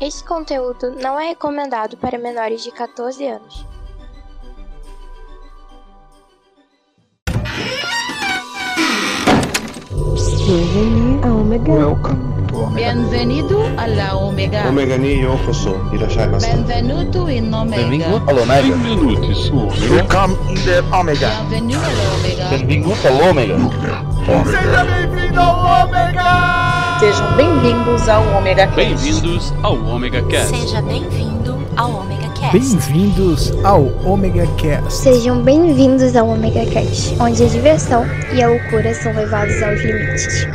Este conteúdo não é recomendado para menores de 14 anos. À Omega. Welcome to Omega. Bienvenido alla Omega. Omega ni yokoso. Irashaimasu. Benvenuto in Omega. all'Omega. Benvenuti su Omega. Welcome in the Omega. Bienvenido alla Omega. Benvenuto all'Omega. Sejam bem-vindos ao Omega Cast. Bem-vindos ao Omega Cast. Seja bem-vindo ao Omega Cast. Bem-vindos ao Omega Cast. Sejam bem-vindos ao Omega Cast, onde a diversão e a loucura são levados aos limites.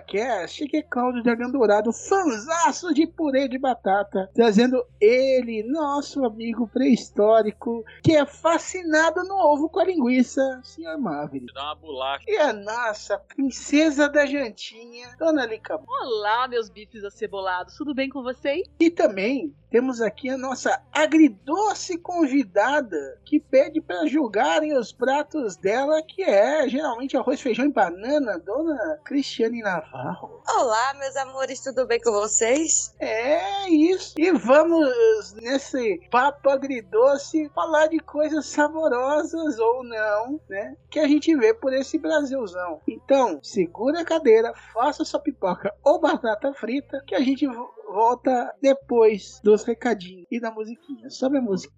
Cast, aqui é Claudio Dragão Dourado, fanzaço de purê de batata, trazendo ele, nosso amigo pré-histórico, que é fascinado no ovo com a linguiça, Sr. Maverick. Dá uma bolacha. E a nossa princesa da jantinha, Dona Lica. Olá, meus bifes acebolados, tudo bem com vocês? E também temos aqui a nossa agridoce convidada, que pede para julgarem os pratos dela, que é geralmente arroz, feijão e banana, Dona Cristiane Navarro. Olá, meus amores, tudo bem com vocês? É isso. E vamos nesse papo agridoce falar de coisas saborosas ou não, né? Que a gente vê por esse Brasilzão. Então, segura a cadeira, faça sua pipoca ou batata frita, que a gente vo- volta depois dos recadinhos e da musiquinha. Sobe a música.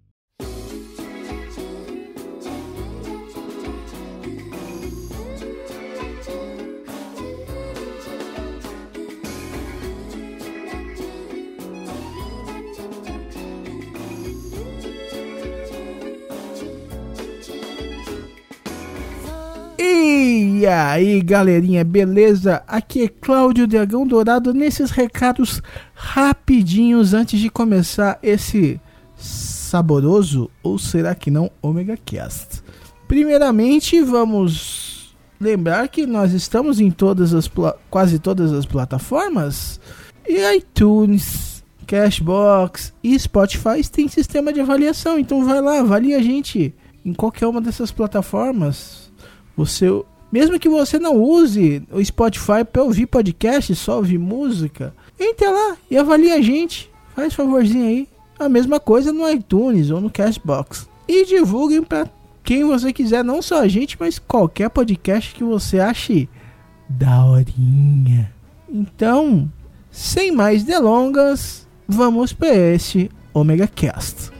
E aí, galerinha, beleza? Aqui é Cláudio Dragão Dourado nesses recados rapidinhos antes de começar esse saboroso ou será que não Omega Cast. Primeiramente, vamos lembrar que nós estamos em todas as quase todas as plataformas e iTunes, Cashbox e Spotify tem sistema de avaliação, então vai lá, avalie a gente em qualquer uma dessas plataformas. Você, mesmo que você não use o Spotify para ouvir podcast, só ouvir música, entre lá e avalie a gente. Faz favorzinho aí. A mesma coisa no iTunes ou no Cashbox. E divulguem para quem você quiser, não só a gente, mas qualquer podcast que você ache daorinha. Então, sem mais delongas, vamos para esse Omega Cast.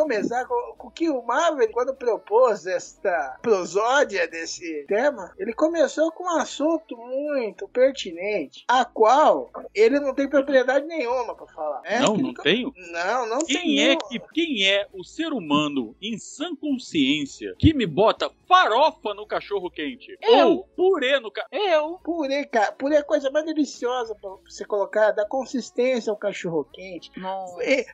Começar com, com que o Marvel, quando propôs esta prosódia desse tema, ele começou com um assunto muito pertinente, a qual ele não tem propriedade nenhuma para falar. né? Não, não tenho? Não, não tem. Quem é, nenhum. que, quem é o ser humano em sã consciência que me bota farofa no cachorro quente? Eu. Ou purê no cachorro Eu. Purê, cara, purê é a coisa mais deliciosa pra você colocar, dá consistência ao cachorro quente. Não.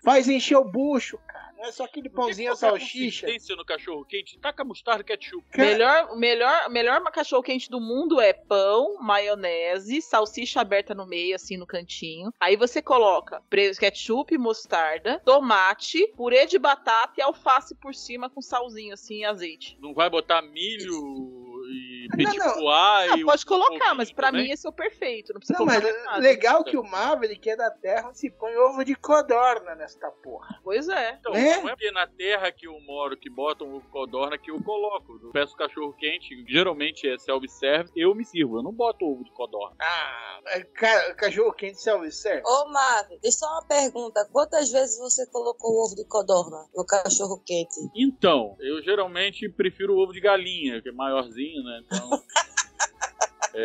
Faz encher o bucho, cara. É só aquele pãozinho a salsicha. no cachorro quente? Taca mostarda e ketchup. Melhor, melhor, melhor cachorro quente do mundo é pão, maionese, salsicha aberta no meio, assim no cantinho. Aí você coloca ketchup, mostarda, tomate, purê de batata e alface por cima com salzinho assim e azeite. Não vai botar milho e Não, não. Ah, e pode um colocar, mas pra também? mim esse é o perfeito. Não precisa Não, mas nada. legal que o Maverick é da terra se põe ovo de codorna nesta porra. Pois é. Então, Né? não é porque na terra que eu moro que botam ovo codorna que eu coloco. Eu peço cachorro quente, geralmente é self-service, eu me sirvo, eu não boto ovo de codorna. Ah, é, ca- cachorro quente self-service. Ô, Marvin, deixa só uma pergunta. Quantas vezes você colocou o ovo de codorna no cachorro quente? Então, eu geralmente prefiro o ovo de galinha, que é maiorzinho, né? Então.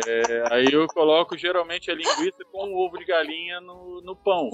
É, aí eu coloco geralmente a linguiça com o ovo de galinha no, no pão.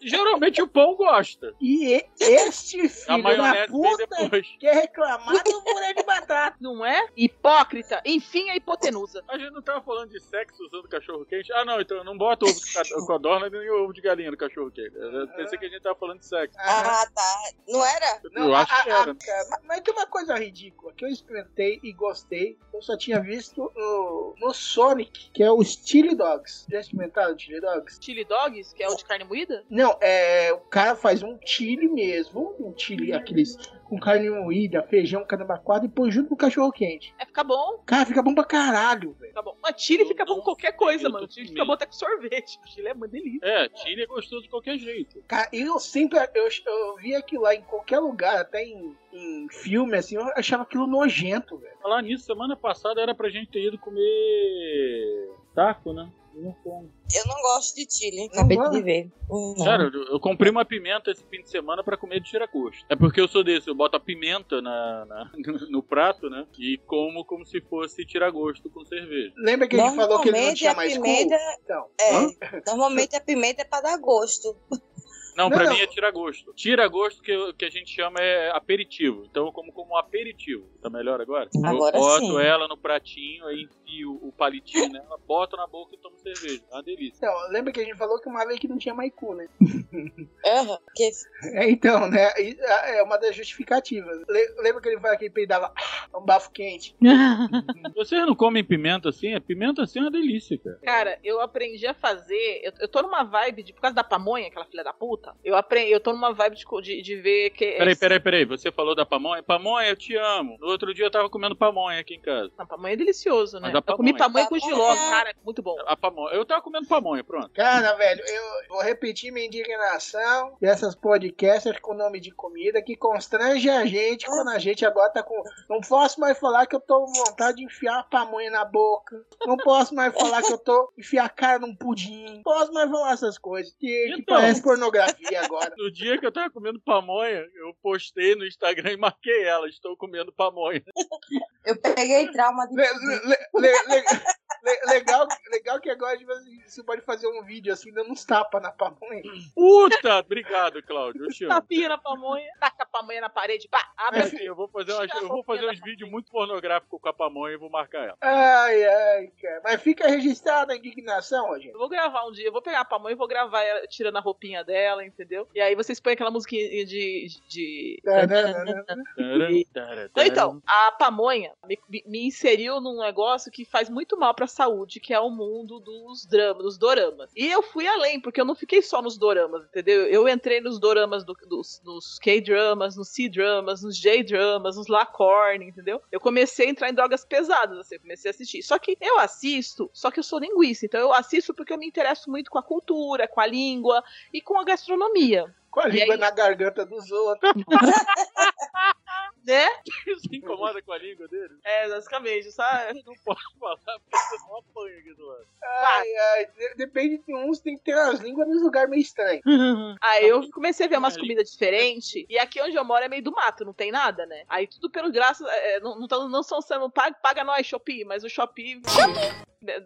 Geralmente o pão gosta. E este A filho da maionese vem puta depois. quer reclamar do purê de batata. Não é? Hipócrita. Enfim, a hipotenusa. A gente não tava falando de sexo usando cachorro quente? Ah, não, então eu não boto ovo de codorna nem ovo de galinha no cachorro quente. Eu pensei que a gente tava falando de sexo. Ah, tá. Não era? eu acho a- que a- era. a- mas tem uma coisa ridícula que eu experimentei e gostei. Eu só tinha visto no, no Sonic, que é o Chili Dogs. Já experimentaram o Chili Dogs? Chili dogs, que é o de carne moída? Não, é. O cara faz um chili mesmo. Um chili, aqueles com carne moída, feijão, caramba quadro e põe junto com o cachorro quente. É, fica bom. Cara, fica bom pra caralho, velho. Fica bom. Mas chili fica bom com qualquer coisa, mano. com fica bom até com sorvete. Chili é uma delícia. É, chile é gostoso de qualquer jeito. Cara, eu sempre. Eu, eu vi aquilo lá em qualquer lugar, até em, em filme, assim, eu achava aquilo nojento, velho. Falar nisso, semana passada era pra gente ter ido comer taco, né? Eu não gosto de chile. Não Acabei de ver. Hum, Não. Sério, eu, eu comprei uma pimenta esse fim de semana pra comer de tiragosto. É porque eu sou desse, eu boto a pimenta na, na- no, prato, né? E como como se fosse tiragosto com cerveja. Lembra que a gente falou que ele não tinha a mais cu? pimenta. Então. É, normalmente a pimenta é pra dar gosto. Não, Não, pra não. mim é tiragosto. Tiragosto que, eu- que a gente chama é aperitivo. Então eu como como aperitivo. Tá melhor agora? Agora eu boto sim. ela no pratinho, aí enfio o palitinho nela, boto na boca e tomo cerveja. É uma delícia. Então, lembra que a gente falou que uma vez que não tinha mais cu, né? Aham, porque É, então, né? e- É uma das justificativas. Le- Lembra que ele fala que ele peidava um bafo quente? Vocês não comem pimenta assim? Pimenta assim é uma delícia, cara. Cara, eu aprendi a fazer. Eu, eu tô numa vibe de. Por causa da pamonha, aquela filha da puta. Eu aprendi. Eu tô numa vibe de, de, de ver que. Peraí, peraí, peraí. Você falou da pamonha? Pamonha, eu te amo. No outro dia eu tava comendo pamonha aqui em casa. A pamonha é delicioso, né? Mas a Eu comi pamonha- pamonha com giló, cara, muito bom. A pamonha. Eu tava comendo pamonha, pronto. Cara, velho, eu vou repetir minha indignação dessas podcasters com nome de comida que constrange a gente quando a gente agora tá com. Não posso mais falar que eu tô com vontade de enfiar a pamonha na boca. Não posso mais falar que eu tô enfiar a cara num pudim. Não posso mais falar essas coisas. Que, que Então. parece pornografia agora. No dia que eu tava comendo pamonha, eu postei no Instagram e marquei ela. Estou comendo pamonha. eu peguei trauma de. Le- le- le- legal, legal que agora você pode fazer um vídeo assim dando uns tapas na pamonha. Puta! Obrigado, Cláudio. Tapinha na pamonha, taca a pamonha na parede, pá, abre Assim, eu vou fazer, umas- eu vou fazer uns vídeos muito pornográficos com a pamonha e vou marcar ela. Ai, ai, cara. Mas fica registrada a indignação, gente. Eu vou gravar um dia, eu vou pegar a pamonha e vou gravar ela tirando a roupinha dela, entendeu? E aí vocês põem aquela musiquinha de. de... Então, a pamonha me, me- me inseriu num negócio que faz muito mal pra saúde, que é o mundo dos dramas, dos doramas. E eu fui além, porque eu não fiquei só nos doramas, entendeu? Eu entrei nos doramas do- dos, dos K-dramas, nos C-dramas, nos J-dramas, nos Lacorn, entendeu? Eu comecei a entrar em drogas pesadas, assim, comecei a assistir. Só que eu assisto, só que eu sou linguista, então eu assisto porque eu me interesso muito com a cultura, com a língua e com a gastronomia. Com a E língua aí- na garganta dos outros. Né? Se incomoda com a língua dele? É, basicamente, sabe? Não pode falar porque você não apanha aqui do lado. Ai, ai. de- Depende de uns, tem que ter as línguas nos lugares meio estranhos. Aí eu comecei a ver umas comidas diferentes. E aqui onde eu moro é meio do mato, não tem nada, né? Aí tudo pelo graça. é, não, não, tão- não são sendo paga, paga nós, Shopee, mas o Shopee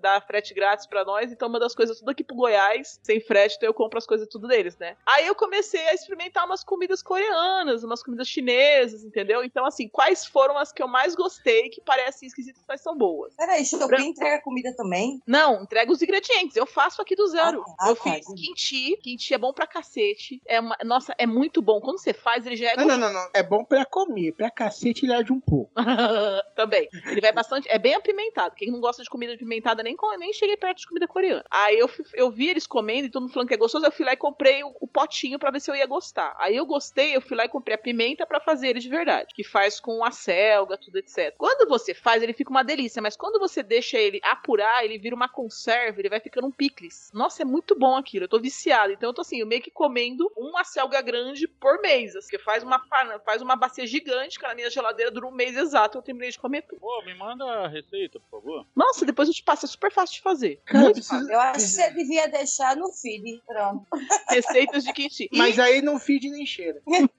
dá frete grátis pra nós, então manda as coisas tudo aqui pro Goiás, sem frete, então eu compro as coisas tudo deles, né? Aí eu comecei a experimentar umas comidas coreanas, umas comidas chinesas, entendeu? Então, assim, quais foram as que eu mais gostei, que parecem esquisitas, mas são boas? Peraí, Shopee entrega comida também? Não, entrega os ingredientes. Eu faço aqui do zero. Ah, eu tá, fiz kimchi. Kimchi é bom pra cacete. É uma- nossa, é muito bom. Quando você faz, ele já é Não, não, não, não. É bom pra comer. Pra cacete ele arde um pouco. Também. Ele vai bastante. É bem apimentado. Quem não gosta de comida apimentada nem, nem cheguei perto de comida coreana. Aí eu, eu vi eles comendo e todo mundo falando que é gostoso. Eu fui lá e comprei o, o potinho pra ver se eu ia gostar. Aí eu gostei, eu fui lá e comprei a pimenta pra fazer ele de verdade. Que faz com a selga, tudo etc. Quando você faz, ele fica uma delícia. Mas quando você deixa ele apurar, ele vira uma conserva, ele vai ficando um picles. Nossa, é muito bom aquilo. Eu tô viciada. Então eu tô assim, eu meio que comendo uma selga grande por mês. Assim, porque faz uma, faz uma bacia gigante, que na minha geladeira dura um mês exato. Eu terminei de comer tudo. Pô, me manda a receita, por favor. Nossa, depois eu te fácil, é super fácil de fazer. Cara, Muito precisa- fácil. Eu acho que você devia deixar no feed. Pronto. Receitas de kimchi. E- Mas aí não feed nem cheira.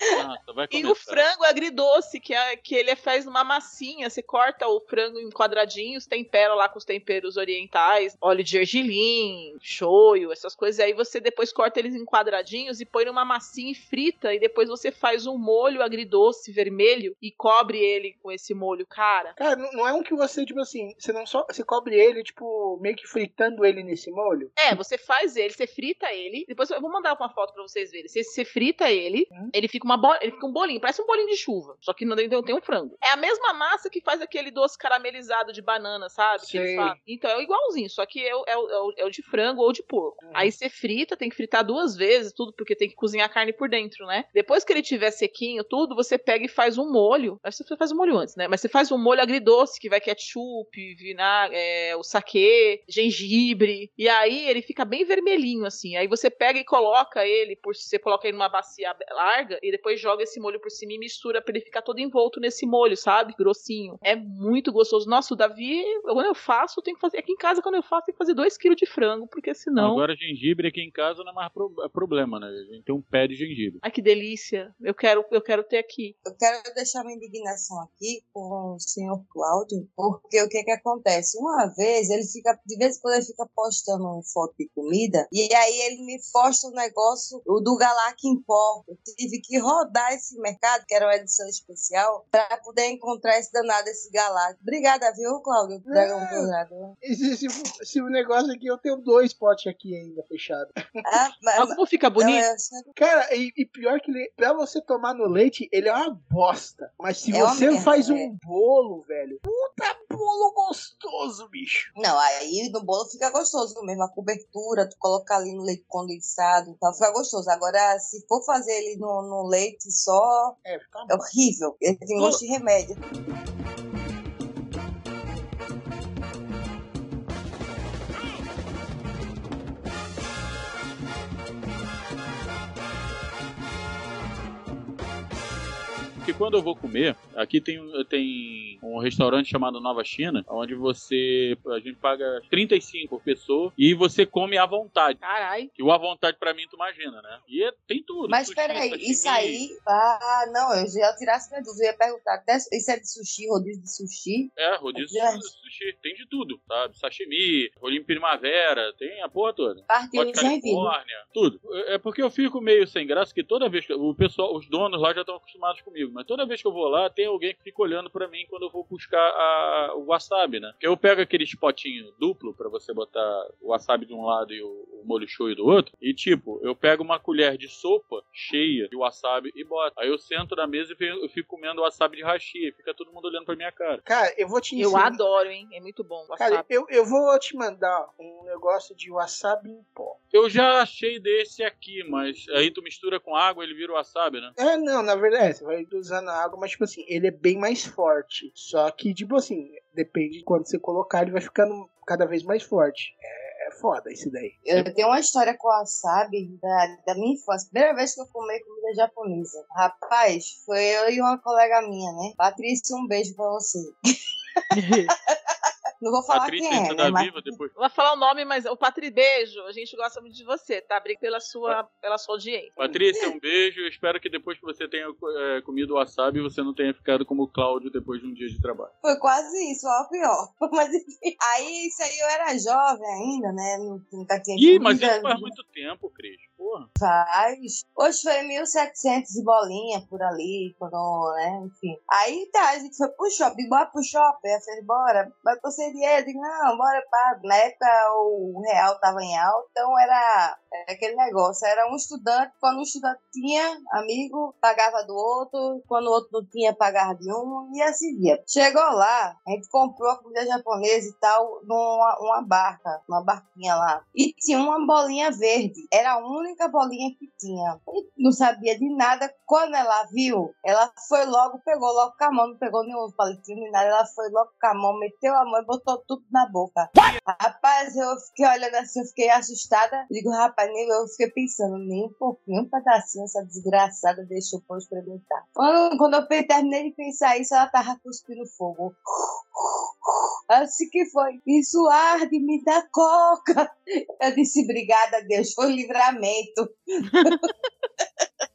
Nossa, E o frango agridoce, que, é, que ele faz uma massinha. Você corta o frango em quadradinhos, tempera lá com os temperos orientais, óleo de gergelim, shoyu, essas coisas. Aí você depois corta eles em quadradinhos e põe numa massinha e frita. E depois você faz um molho agridoce vermelho e cobre ele com esse molho, cara. Cara, não não é um que você, tipo assim, você não só. Você cobre ele, tipo, meio que fritando ele nesse molho. É, você faz ele, você frita ele. Depois eu vou mandar uma foto pra vocês verem. Você, você frita ele, ele fica uma bola, ele fica um bolinho, parece um bolinho de chuva, só que não tem, tem um frango. É a mesma massa que faz aquele doce caramelizado de banana, sabe? Que eles Sei. fazem. Então é igualzinho, só que é o, é o- é o- é o de frango ou de porco. Aí você frita, tem que fritar duas vezes, tudo porque tem que cozinhar a carne por dentro, né? Depois que ele tiver sequinho, tudo, você pega e faz um molho. Mas você faz o molho antes, né? Mas você faz um molho agridoce, que vai ketchup, vinagre, é, o saquê, gengibre. E aí ele fica bem vermelhinho, assim. Aí você pega e coloca ele, por você coloca ele numa bacia larga e depois joga esse molho por cima e mistura pra ele ficar todo envolto nesse molho, sabe? Grossinho. É muito gostoso. Nossa, o Davi, quando eu faço, eu tenho que fazer. Aqui em casa, quando eu faço, tem que fazer 2kg de frango, porque senão. Agora gengibre aqui em casa não é mais pro- é problema, né? A gente tem um pé de gengibre. Ai, que delícia. Eu quero, eu quero ter aqui. Eu quero deixar minha indignação aqui com o senhor Cláudio, porque o que que acontece? Uma vez, ele fica, de vez em quando ele fica postando uma foto de comida, e aí ele me posta um negócio, o do Galac em pó. Eu tive que rodar esse mercado, que era uma edição especial, pra poder encontrar esse danado, esse Galac. Obrigada, viu, Cláudio? Dragão Dourado. E se, o negócio aqui, eu tenho dois potes aqui ainda fechados. Ah, mas, Como fica bonito? Não, eu Cara, e, e pior que ele, pra você tomar no leite, ele é uma bosta. Mas se É você merda, faz é. um bolo, velho, puta bolo gostoso, bicho. Não, aí no bolo fica gostoso mesmo. A cobertura, tu colocar ali no leite condensado, tá, fica gostoso. Agora, se for fazer ele no, no leite só, É, fica é horrível. Ele tem gosto de remédio. Quando eu vou comer, aqui tem, um- tem um restaurante chamado Nova China, onde você a gente paga 35 por pessoa e você come à vontade. Carai. Que o à vontade pra mim tu imagina, né? E é- tem tudo. Mas sushi, peraí, sashimi. isso aí. Ah, não, eu já tirasse minha dúvida. Eu ia perguntar: até, isso é de sushi, rodízio de sushi? É, rodízio É. de sushi. Tem de tudo, sabe? Sashimi, rolinho primavera, tem a porra toda. Partiu em Joinville. Califórnia, tudo. É porque eu fico meio sem graça que toda vez que o pessoal, os donos lá já estão acostumados comigo, mas toda vez que eu vou lá tem alguém que fica olhando pra mim quando eu vou buscar a- o wasabi, né? Porque eu pego aquele potinho duplo pra você botar o wasabi de um lado e o, o molho shoyu do outro, e tipo, eu pego uma colher de sopa cheia de wasabi e boto. Aí eu sento na mesa e fico- eu fico comendo wasabi de hashi, e fica todo mundo olhando pra minha cara. Cara, eu vou te Eu ensinar. adoro, hein? É muito bom. Cara, wasabi. eu, eu vou te mandar um negócio de wasabi em pó. Eu já achei desse aqui, mas aí tu mistura com água, ele vira wasabi, né? É, não, na verdade, você vai usando a água, mas tipo assim, ele é bem mais forte. Só que, tipo assim, depende de quando você colocar, ele vai ficando cada vez mais forte. É, é foda isso daí. Eu tenho uma história com wasabi da, da minha infância. Primeira vez que eu comi comida japonesa. Rapaz, foi eu e uma colega minha, né? Patrícia, um beijo pra você. Não vou falar Patrícia quem é, ainda né? tá Mas viva depois. Vou falar o nome, mas o Patri, beijo. A gente gosta muito de você, tá? Obrigada pela sua, pela sua audiência. Patrícia, um beijo. Eu espero que depois que você tenha é, comido wasabi, você não tenha ficado como o Cláudio depois de um dia de trabalho. Foi quase isso, ó, pior. Mas enfim. Aí, isso aí eu era jovem ainda, né? Nunca tinha Ih, mas isso faz muito tempo, Cris. Porra. Faz. Hoje foi 1700 e bolinha por ali, quando, né? Enfim. Aí tá, a gente foi pro shopping, bora pro shopping. Aí falei, bora. Mas tô sem. Eu digo, não, bora pra. Época o real tava em alta, então era, aquele negócio. Era um estudante, quando um estudante tinha amigo, pagava do outro. Quando o outro não tinha, pagava de um. E assim ia. Chegou lá, a gente comprou a comida japonesa e tal, numa uma barca, uma barquinha lá. E tinha uma bolinha verde. Era a única bolinha que tinha. E não sabia de nada. Quando ela viu, ela foi logo, pegou logo com a mão, não pegou nenhum palitinho nem nada. Ela foi logo com a mão, meteu a mão e botou tudo na boca. Rapaz, eu fiquei olhando assim, eu fiquei assustada. Digo, rapaz, Rapaz, nem eu fiquei pensando, nem um pouquinho, um pedacinho essa desgraçada deixou pra eu experimentar. Quando, quando eu terminei de pensar isso, ela tava cuspindo fogo. Eu disse que foi. Isso arde, me dá coca. Eu disse, obrigada, Deus, foi livramento.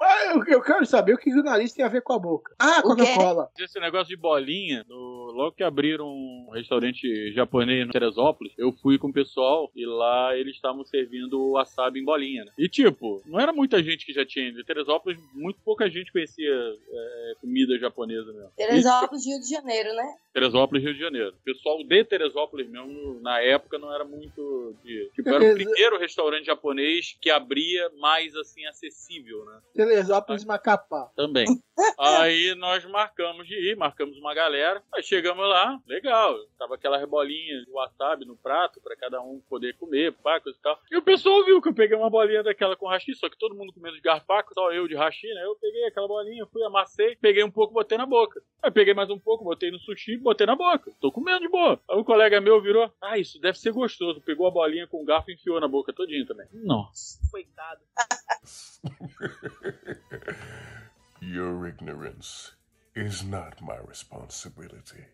Ah, eu, quero saber o que o nariz tem a ver com a boca. Ah? Coca-Cola. Esse negócio de bolinha, no- logo que abriram um restaurante japonês em Teresópolis, eu fui com o pessoal e lá eles estavam servindo o wasabi em bolinha, né? E tipo, não era muita gente que já tinha ido. Em Teresópolis, muito pouca gente conhecia é, comida japonesa mesmo. Teresópolis, Rio de Janeiro, né? Teresópolis, Rio de Janeiro. O pessoal de Teresópolis mesmo, na época, não era muito de... Tipo, era o primeiro restaurante japonês que abria mais, assim, acessível, né? Teresópolis, Macapá. Também. Aí nós marcamos de ir, marcamos uma galera. Aí chegamos lá, legal. Tava aquela rebolinha de wasabi no prato pra cada um poder comer, pá, coisa e tal. E o pessoal viu que eu peguei uma bolinha daquela com hashi, só que todo mundo comendo de garfaco, só eu de hashi, né? Eu peguei aquela bolinha, fui, amassei, peguei um pouco, botei na boca. Aí peguei mais um pouco, botei no sushi, botei na boca. Tô comendo de boa. Aí um colega meu virou, ah, isso deve ser gostoso. Pegou a bolinha com o garfo e enfiou na boca todinho também. Nossa. Coitado. Your ignorance is not my responsibility.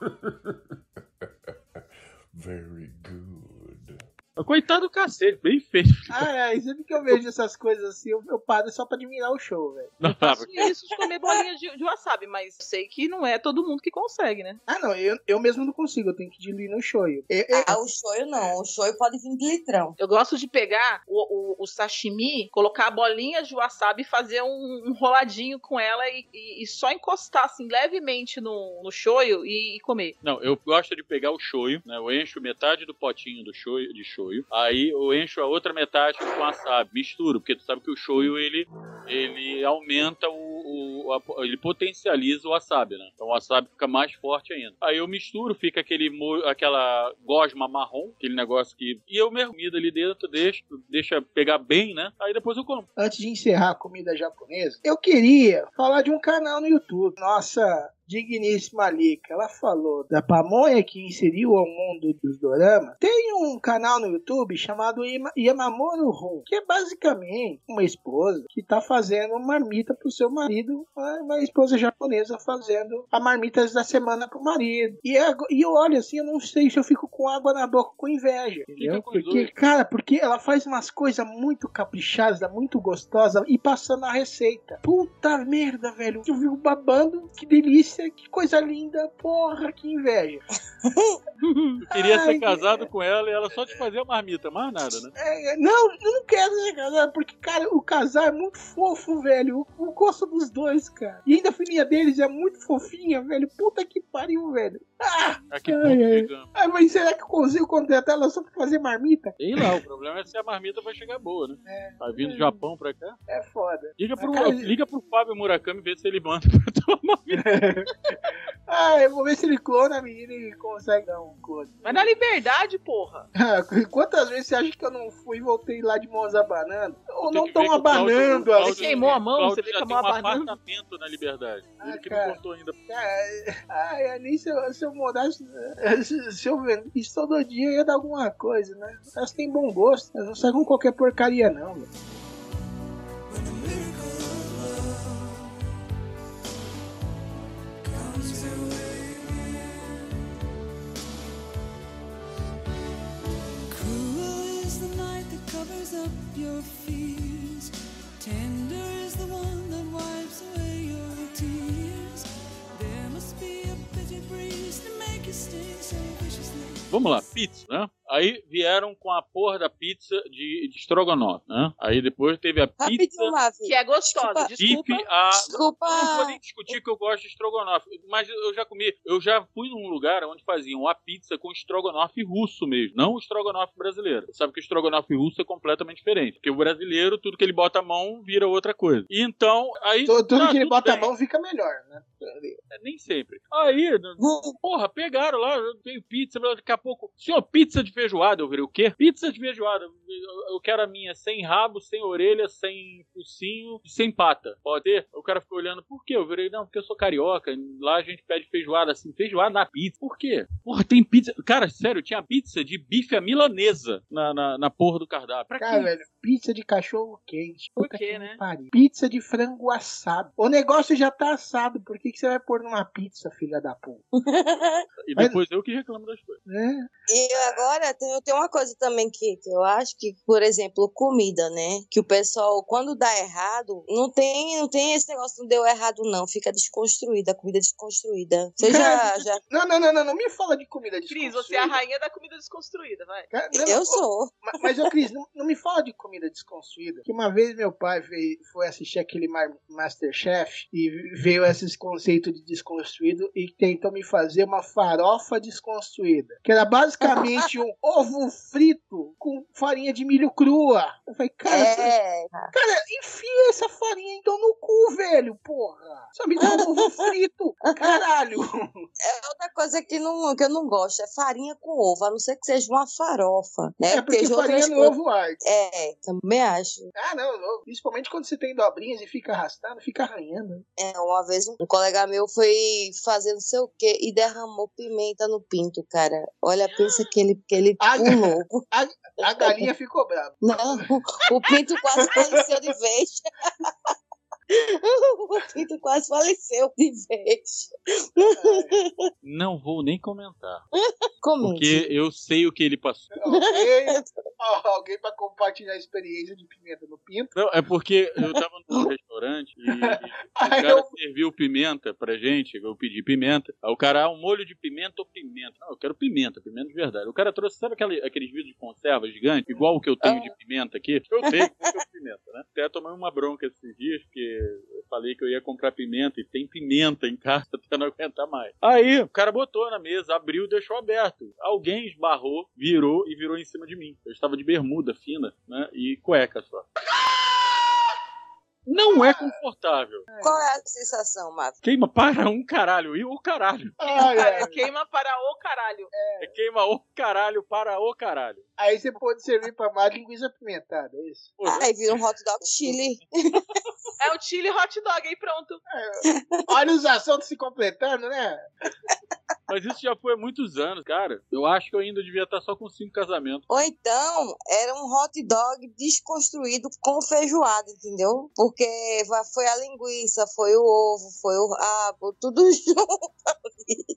Very good. Coitado do cacete, bem feito. Ah, é, sempre que eu vejo essas coisas assim, eu, eu paro só pra admirar o show, velho. Não, faço isso de comer bolinha de, de wasabi, mas sei que não é todo mundo que consegue, né? Ah, não, eu, eu mesmo não consigo, eu tenho que diluir no shoyu. Eu, Ah, o shoyu não. O shoyu pode vir de litrão. Eu gosto de pegar o, o, o sashimi, colocar a bolinha de wasabi e fazer um, um roladinho com ela e, e- e só encostar assim levemente no, no shoyu e, e comer. Não, eu gosto de pegar o shoyu, né? Eu encho metade do potinho do shoyu, de shoyu. Aí eu encho a outra metade com wasabi. Misturo, porque tu sabe que o shoyu ele, ele aumenta o. o- a- ele potencializa o wasabi, né? Então o wasabi fica mais forte ainda. Aí eu misturo, fica aquele aquela gosma marrom, aquele negócio que. E eu mergulho ali dentro, deixo, deixa pegar bem, né? Aí depois eu como. Antes de encerrar a comida japonesa, eu queria falar de um canal no YouTube. Nossa digníssima Lika, ela falou da pamonha que inseriu ao mundo dos dorama. Tem um canal no YouTube chamado Yama- Yamamoru Hun, que é basicamente uma esposa que tá fazendo marmita pro seu marido, uma uma esposa japonesa fazendo a marmita da semana pro marido. E, é- e eu olho assim, eu não sei se eu fico com água na boca com inveja, entendeu? Porque, cara, porque ela faz umas coisas muito caprichadas, muito gostosas e passando a receita. Puta merda, velho. Eu vivo babando, que delícia, que coisa linda, porra, que inveja. Queria Ai, ser casado com ela e ela só te fazer a marmita, mais nada, né? É, não, eu não quero ser casado, porque, cara, o casal é muito fofo, velho. Eu, eu gosto dos dois, cara. E ainda a filhinha deles é muito fofinha, velho. Puta que pariu, velho. Ah! Aqui Ai, ponto ai. chegamos. Ah, mas será que eu consigo contratar ela só pra fazer marmita? Sei lá, o problema é se a marmita vai chegar boa, né? Tá vindo do Japão pra cá. É foda. Liga pro, Cara, liga pro Fábio Murakami ver se ele manda pra tua marmita. Ah, eu vou ver se ele clona a menina e consegue dar um clone. Mas na liberdade, porra. Ah, Quantas vezes você acha que eu não fui e voltei lá de mãos abanando? Ou não que ver estão que o Cláudio- abanando ali? Cláudio- queimou a mão, Cláudio você vê que a um abanando. apartamento na liberdade. Ah, Ele que cara. não contou ainda. Cara, ai, nem se eu, se eu morasse. Se, eu vendesse todo dia ia dar alguma coisa, né? Elas têm bom gosto, elas não saem com qualquer porcaria, não, velho. That up your fears. Tender is the one that wipes away your tears. There must be a bitter breeze to make you stay so viciously. Vamos lá, pizza, né? Aí vieram com a porra da pizza de, de estrogonofe, né? Aí depois teve a pizza... Rapidinho, Mavi. Que é gostosa, desculpa. Bife a... Desculpa. Não vou nem discutir que eu gosto de estrogonofe, mas eu já comi, eu já fui num lugar onde faziam a pizza com estrogonofe russo mesmo, não o estrogonofe brasileiro. Você sabe que o estrogonofe russo é completamente diferente, porque o brasileiro, tudo que ele bota a mão vira outra coisa. E então, aí... Tudo, tudo tá, que ele tudo bota bem. a mão fica melhor, né? É, Nem sempre. Aí, porra, pegaram lá, veio pizza, daqui a pouco, senhor, pizza diferente. Feijoada. Eu virei o quê? Pizza de feijoada. Eu, quero a minha sem rabo, sem orelha, sem focinho, sem pata. Pode ter? O cara ficou olhando, por quê? Eu virei, não, porque eu sou carioca. Lá a gente pede feijoada assim, feijoada na pizza. Por quê? Porra, tem pizza. Cara, sério, tinha pizza de bife à milanesa na, na, na porra do cardápio. Pra Cara, quê? velho, pizza de cachorro quente. Por Puta quê, que né? pariu. Pizza de frango assado. O negócio já tá assado. Por que, que você vai pôr numa pizza, filha da puta? E depois eu que reclamo das coisas. Né? E agora tem, eu tenho uma coisa também que, que eu acho que, por exemplo, comida, né? Que o pessoal, quando dá errado, não tem, não tem esse negócio, não deu errado, não. Fica desconstruída, a comida desconstruída. Você já. já... Não, não, não, não, não me fala de comida Cris, você é a rainha da comida desconstruída, vai. Cara, não, Eu sou. ma- Mas, ô Cris, não, não me fala de comida desconstruída. Que uma vez meu pai veio, foi assistir aquele Masterchef e veio esses conceitos de desconstruído e tentou me fazer uma farofa desconstruída. Que era basicamente um ovo frito com farinha de milho crua. Eu falei, cara, É. cara, enfia essa farinha então no cu, velho, porra. Só me dá um ovo frito, caralho. É outra coisa que, não, que eu não gosto, é farinha com ovo, a não ser que seja uma farofa. Né? É porque outras farinha no ovo arde. É, também acho. Ah, não, não. Principalmente quando você tem dobrinhas e fica arrastando, fica arranhando. É, uma vez um colega meu foi fazer não sei o quê e derramou pimenta no pinto, cara. Olha, pensa que ele, que ele A, pulou. a, a galinha ficou brava. Não, o pinto quase faleceu de vez. O pinto quase faleceu de vez. Não vou nem comentar. Comente. Porque eu sei o que ele passou. Alguém, alguém pra compartilhar a experiência de pimenta no pinto. Não, é porque eu tava num restaurante e, e o cara eu- serviu pimenta pra gente, eu pedi pimenta. Aí o cara, ah, um molho de pimenta ou pimenta? Não, eu quero pimenta, pimenta de verdade. O cara trouxe, sabe aquele, aqueles vidros de conserva gigante, igual o que eu tenho de pimenta aqui? Eu tenho que eu pimenta, né? Até tomei uma bronca esses dias, porque eu falei que eu ia comprar pimenta e tem pimenta em casa até não aguentar mais. Aí o cara botou na mesa, abriu e deixou aberto. Alguém esbarrou, virou e virou em cima de mim. Eu estava de bermuda fina, né? E cueca só. Não é confortável. Qual é a sensação, Marcos? Queima para um caralho. E o caralho. Ai, ai. Queima para o caralho. É queima o caralho para o caralho. Aí você pode servir pra mais linguiça apimentada, é isso? Aí vira um hot dog chili. É o chili hot dog aí, pronto. Olha os assuntos se completando, né? Mas isso já foi há muitos anos, cara. Eu acho que eu ainda devia estar só com cinco casamentos. Ou então, era um hot dog desconstruído com feijoada, entendeu? Porque foi a linguiça, foi o ovo, foi o rabo, tudo junto.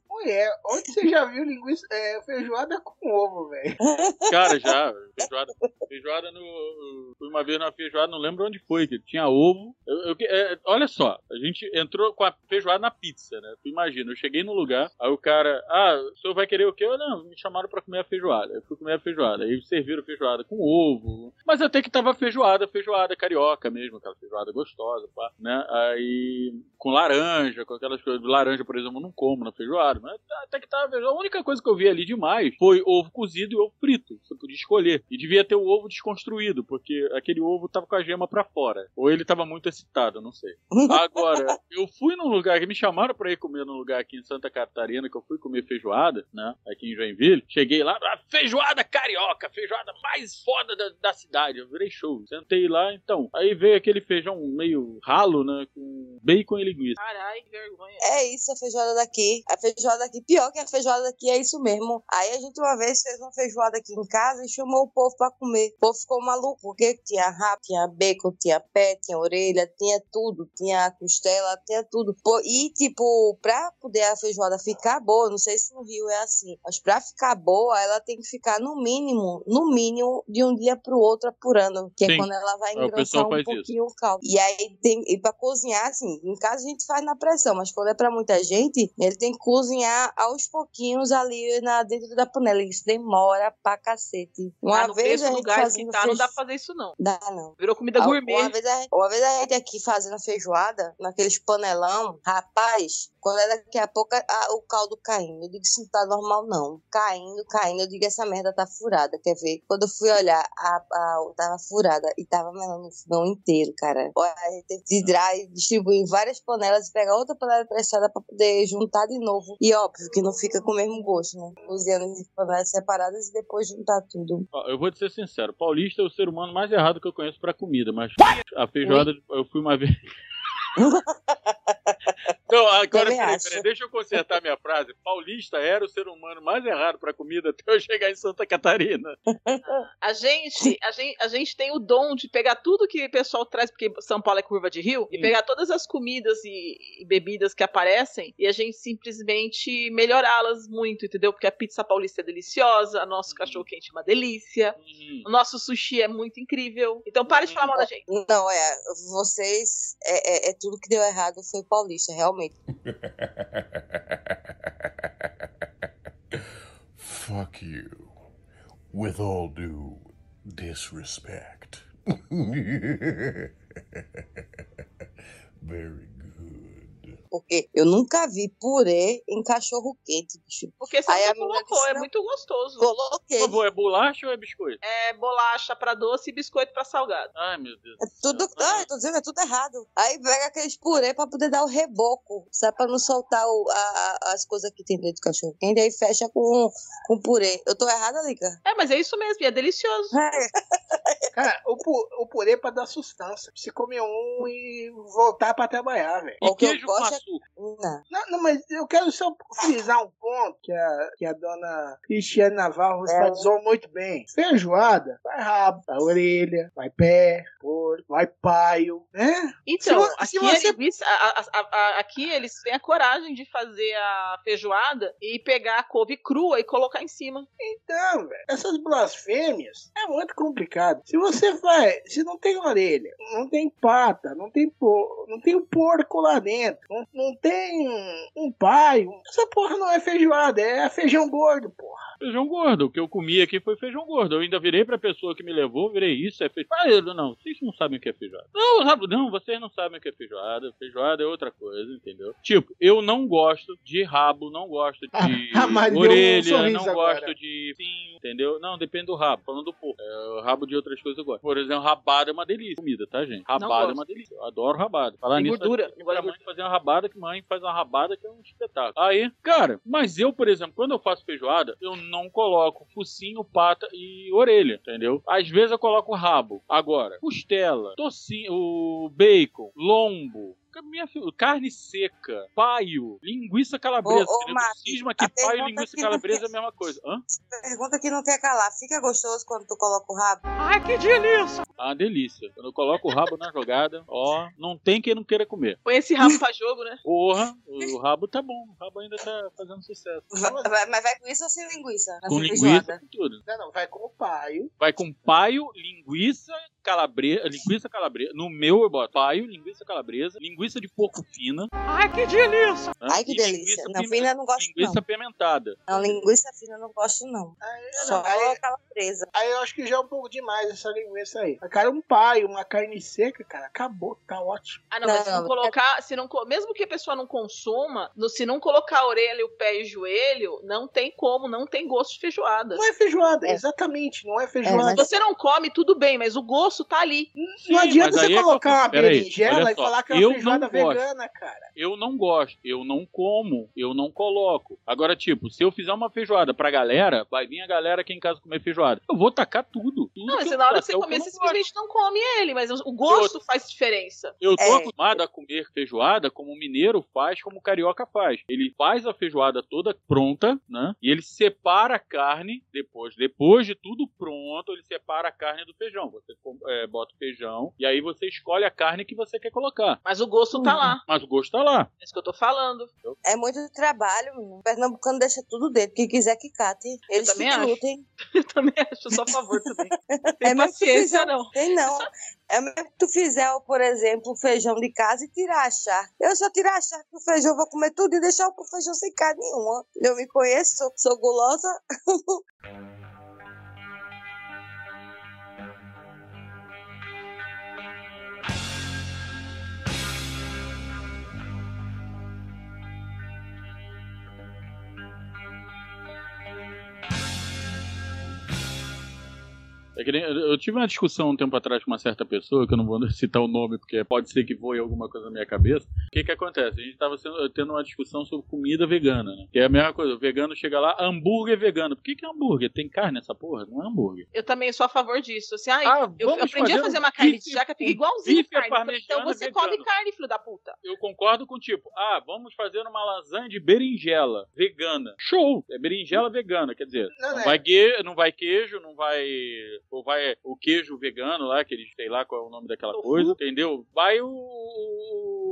Mulher, onde você já viu linguiça, é, feijoada com ovo, velho? Cara, já. Feijoada, feijoada no. Fui uma vez na feijoada, não lembro onde foi, que tinha ovo. Eu- eu- é, olha só, a gente entrou com a feijoada na pizza, né? Tu imagina, eu cheguei no lugar, aí o cara, ah, o senhor vai querer o quê? Eu, não, me chamaram pra comer a feijoada. Eu fui comer a feijoada. Aí serviram feijoada com ovo. Mas até que tava feijoada, feijoada carioca mesmo, aquela feijoada gostosa, pá, né? Aí com laranja, com aquelas coisas. Laranja, por exemplo, eu não como na feijoada, mas até que tava feijoada. A única coisa que eu vi ali demais foi ovo cozido e ovo frito. Você podia escolher. E devia ter o ovo desconstruído, porque aquele ovo tava com a gema pra fora. Ou ele tava muito excitado, não sei. Agora, eu fui num lugar que me chamaram pra ir comer num lugar aqui em Santa Catarina, que eu fui comer feijoada, né? Aqui em Joinville. Cheguei lá, ah, feijoada carioca, feijoada mais foda da, da cidade. Eu virei show. Sentei lá, então. Aí veio aquele feijão meio ralo, né? Com bacon e linguiça. Caralho, que vergonha. É isso, a feijoada daqui. A feijoada daqui, pior que a feijoada daqui, é isso mesmo. Aí a gente uma vez fez uma feijoada aqui em casa e chamou o povo pra comer. O povo ficou maluco, porque tinha rabo, tinha bacon, tinha pé, tinha orelha, tinha tudo. Tinha costela, tinha tudo. E, tipo, pra poder a feijoada ficar boa, não sei se no Rio é assim, mas pra ficar boa, ela tem que ficar no mínimo, no mínimo, de um dia pro outro apurando. Que é Sim. quando ela vai É, o engrossar um faz isso. pouquinho o caldo. E aí tem. E pra cozinhar, assim, em casa a gente faz na pressão, mas quando é pra muita gente, ele tem que cozinhar aos pouquinhos ali na, dentro da panela. Isso demora pra cacete. Uma Ah, no vez a gente que fazendo tá, não dá pra fazer isso não. Dá não. Virou comida gourmet. Uma vez, a, uma vez a gente aqui fazendo feijoada, naqueles panelão, rapaz, quando é daqui a pouco a- o caldo caindo. Eu digo, isso não tá normal, não. Caindo, caindo. Eu digo, essa merda tá furada, quer ver? Quando eu fui olhar, a, a, tava furada e tava melando o fogão inteiro, cara. A gente teve que virar e distribuir em várias panelas e pegar outra panela emprestada pra poder juntar de novo. E óbvio que não fica com o mesmo gosto, né? Cozinhando em panelas separadas e depois juntar tudo. Ó, Eu vou te ser sincero, paulista é o ser humano mais errado que eu conheço pra comida, mas a feijoada eu fui uma vez. Não, agora peraí, peraí, deixa eu consertar minha frase. Paulista era o ser humano mais errado pra comida até eu chegar em Santa Catarina. A gente, a gente, a gente tem o dom de pegar tudo que o pessoal traz, porque São Paulo é curva de rio, e pegar todas as comidas e, e bebidas que aparecem e a gente simplesmente melhorá-las muito, entendeu? Porque a pizza paulista é deliciosa, o nosso cachorro quente é uma delícia, o nosso sushi é muito incrível. Então para de falar mal da gente. Não, é, vocês, é, é, é tudo que deu errado foi paulista, realmente. Fuck you. With all due disrespect. Very good. Porque eu nunca vi purê em cachorro quente, bicho. Porque você Aí colocou, disse, é muito gostoso. Coloquei. Por favor, é bolacha ou é biscoito? É bolacha pra doce e biscoito pra salgado. Ai, meu Deus. É tudo, ah, eu tô dizendo, é tudo errado. Aí pega aqueles purê pra poder dar o reboco, sabe? Pra não soltar o- a- a- as coisas que tem dentro do cachorro quente. Aí fecha com, com purê. Eu tô errada, Lica? É, mas é isso mesmo, e é delicioso. Cara, o, pu- o purê é pra dar sustância. Você comer um e voltar pra trabalhar, velho. E queijo com açúcar. Não. Não, não, mas eu quero só frisar um ponto que a, que a dona Cristiane Navarro enfatizou muito bem. Feijoada, vai rabo, vai orelha, vai pé, porco, vai paio, né? Então, Se aqui, se você- a linguiça- a- a- a- aqui eles têm a coragem de fazer a feijoada e pegar a couve crua e colocar em cima. Então, velho, essas blasfêmias é muito complicado. Se você vai, se não tem orelha, não tem pata, não tem por, não tem um porco lá dentro, não, não tem um paio, essa porra não é feijoada, é feijão gordo, porra. Feijão gordo. O que eu comi aqui foi feijão gordo. Eu ainda virei pra pessoa que me levou, virei isso, é feijoada. Ah, eu- não, vocês não sabem o que é feijoada. Não, Rabo, não, vocês não sabem o que é feijoada. Feijoada é outra coisa, entendeu? Tipo, eu não gosto de rabo, não gosto de Ah, um orelha, sorriso não agora. gosto de sim, entendeu? Não, depende do rabo. Falando do porco. É, o rabo de outras coisas eu gosto. Por exemplo, rabada é uma delícia. Comida, tá, gente? Rabada é uma delícia. Eu adoro rabada. Falar Tem nisso, gordura, acho que não gosto a de mãe fazer uma rabada, que mãe faz uma rabada que é um espetáculo. Aí, cara, mas eu, por exemplo, quando eu faço feijoada, eu não coloco focinho, pata e orelha, entendeu? Às vezes eu coloco rabo. Agora, costela, tocinho, o bacon, lombo. Minha filha, carne seca, paio, linguiça calabresa. Ô, ô? Marcos, Cisma que paio e linguiça calabresa é a mesma coisa. Hã? Pergunta que não quer calar. Fica gostoso quando tu coloca o rabo? Ai, que delícia! Ah, delícia. Quando eu coloco o rabo na jogada, ó, não tem quem não queira comer. Põe esse rabo pra jogo, né? Porra, o rabo tá bom. O rabo ainda tá fazendo sucesso. Vai- mas vai com isso ou sem linguiça? Com linguiça, com tudo. Não, não, vai com o paio. Vai com paio, linguiça, calabresa, linguiça calabresa. No meu eu boto paio, linguiça calabresa, linguiça de porco fina. Ai, que delícia! Ai, que delícia. Não, fina eu não gosto, Linguiça não. apimentada. Não, linguiça fina eu não gosto, não. Só aí- calabresa. Aí eu acho que já é um pouco demais essa linguiça aí. Mas, Cara, um paio, uma carne seca, cara, acabou, tá ótimo. Ah, não, mas se não colocar, se não, mesmo que a pessoa não consuma, no- se não colocar a orelha, o pé e o joelho, não tem como, não tem gosto de feijoada. Não é feijoada, exatamente, não é feijoada. Se você não come, tudo bem, mas o gosto tá ali. Não adianta você é colocar eu- uma berinjela e falar que é eu uma feijoada não gosto. vegana, cara. Eu não gosto, eu não como, eu não coloco. Agora, tipo, se eu fizer uma feijoada pra galera, vai vir a galera aqui em casa comer feijoada. Eu vou tacar tudo. tudo Não, mas eu na hora que você o comer, eu você não simplesmente não come ele, mas o gosto faz diferença. Eu tô É. acostumado a comer feijoada como o mineiro faz, como o carioca faz. Ele faz a feijoada toda pronta, né? E ele separa a carne depois. Depois de tudo pronto, ele separa a carne do feijão. Você com- é, bota o feijão e aí você escolhe a carne que você quer colocar. Mas o gosto tá lá. Mas o gosto tá lá. É isso que eu tô falando. É muito trabalho. O pernambucano deixa tudo dentro. Quem quiser que cate. Eles também que lutem. Eu também acho, sou a favor também. É que tu paciência, não. Tem não. É mesmo que tu fizer, por exemplo, o feijão de casa e tirar a charque. Eu só tirar a charque do feijão, vou comer tudo e deixar o feijão sem carne nenhuma. Eu me conheço, sou, sou gulosa. É que nem- eu tive uma discussão um tempo atrás com uma certa pessoa, que eu não vou citar o nome, porque pode ser que voe alguma coisa na minha cabeça. O que que acontece? A gente tava sendo- tendo uma discussão sobre comida vegana, né? Que é a mesma coisa, o vegano chega lá, hambúrguer vegano. Por que que é hambúrguer? Tem carne nessa porra? Não é hambúrguer. Eu também sou a favor disso. Assim, ai, Ah, eu, aprendi a fazer um uma carne bife- de jaca, fica igualzinho carne. Então você vegano. come carne, filho da puta. Eu concordo com tipo, ah, vamos fazer uma lasanha de berinjela vegana. Show! É berinjela vegana, quer dizer, Não, não, né? vai, que, não vai queijo, não vai. Ou vai o queijo vegano lá, que eles sei lá qual é o nome daquela coisa, entendeu? Vai o,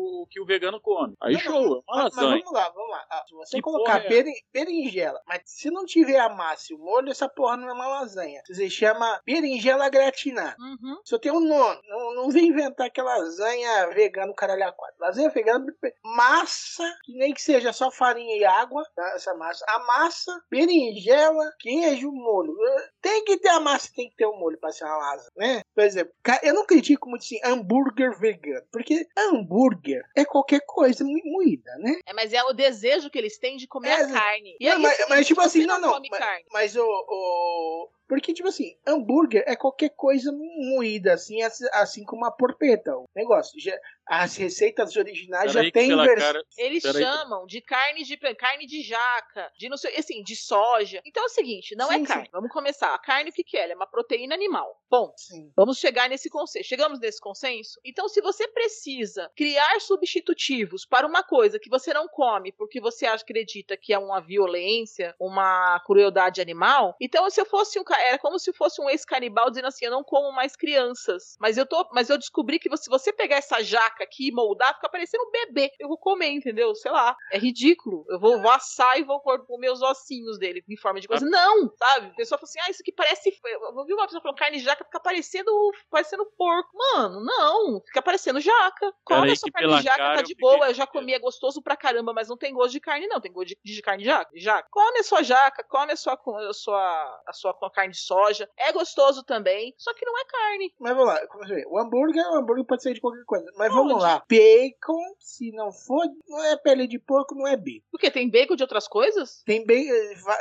o, que o vegano come. Aí Não, show, é uma Mas, mas lasanha. vamos lá, vamos lá. Ah, se você Que colocar porra é beri- berinjela, mas se não tiver a massa e o molho, essa porra não é uma lasanha. Você chama berinjela gratinar. Uhum. Só tem um nome. Não, não vem inventar aquela lasanha vegana, caralho a quatro. Lasanha vegana, massa, que nem que seja só farinha e água, tá? essa massa. A massa, berinjela, queijo, molho. Tem que ter a massa, tem que ter o molho pra ser uma lasanha, né? Por exemplo, eu não critico muito assim, hambúrguer vegano, porque hambúrguer é qualquer coisa mo- moída, né? É, mas é o desejo que eles têm de comer É, a carne. E não, mas, mas, tipo assim, não, não. Mas, carne. mas o, o- Porque, tipo assim, hambúrguer é qualquer coisa moída, assim, assim, como a porpeta. O negócio. Já, as receitas originais Peraí já que tem pela vers- cara- Eles Peraí. chamam de carne de carne de jaca, de não sei, assim, de soja. Então é o seguinte, não Sim, é sim. carne. Vamos começar. A carne o que que é? Ela é uma proteína animal. Bom, Sim. vamos chegar nesse consenso. Chegamos nesse consenso? Então, se você precisa criar substitutivos para uma coisa que você não come porque você acredita que é uma violência, uma crueldade animal, então se eu fosse um ca- era como se fosse um ex-canibal dizendo assim, eu não como mais crianças, mas eu tô, mas eu descobri que se você pegar essa jaca aqui e moldar, fica parecendo um bebê. Eu vou comer, entendeu? Sei lá. É ridículo. Eu vou, vou assar e vou pôr os meus ossinhos dele em forma de coisa. Não, sabe? A pessoa fala assim: "Ah, isso aqui parece, eu ouvi uma pessoa falando carne de jaca fica parecendo parecendo porco". Mano, não, fica parecendo jaca. Come a sua carne de jaca, cara tá de fiquei boa. Eu já comi, é gostoso pra caramba, mas não tem gosto de carne, não. Tem gosto de, de carne de jaca. jaca. Come a sua jaca, come a sua, a sua, a sua carne de soja. É gostoso também, só que não é carne. Mas vamos lá, como você vê, o hambúrguer, o hambúrguer pode ser de qualquer coisa. Mas Pode. vamos lá, bacon, se não for, não é pele de porco, não é bacon. Porque tem bacon de outras coisas? Tem bacon,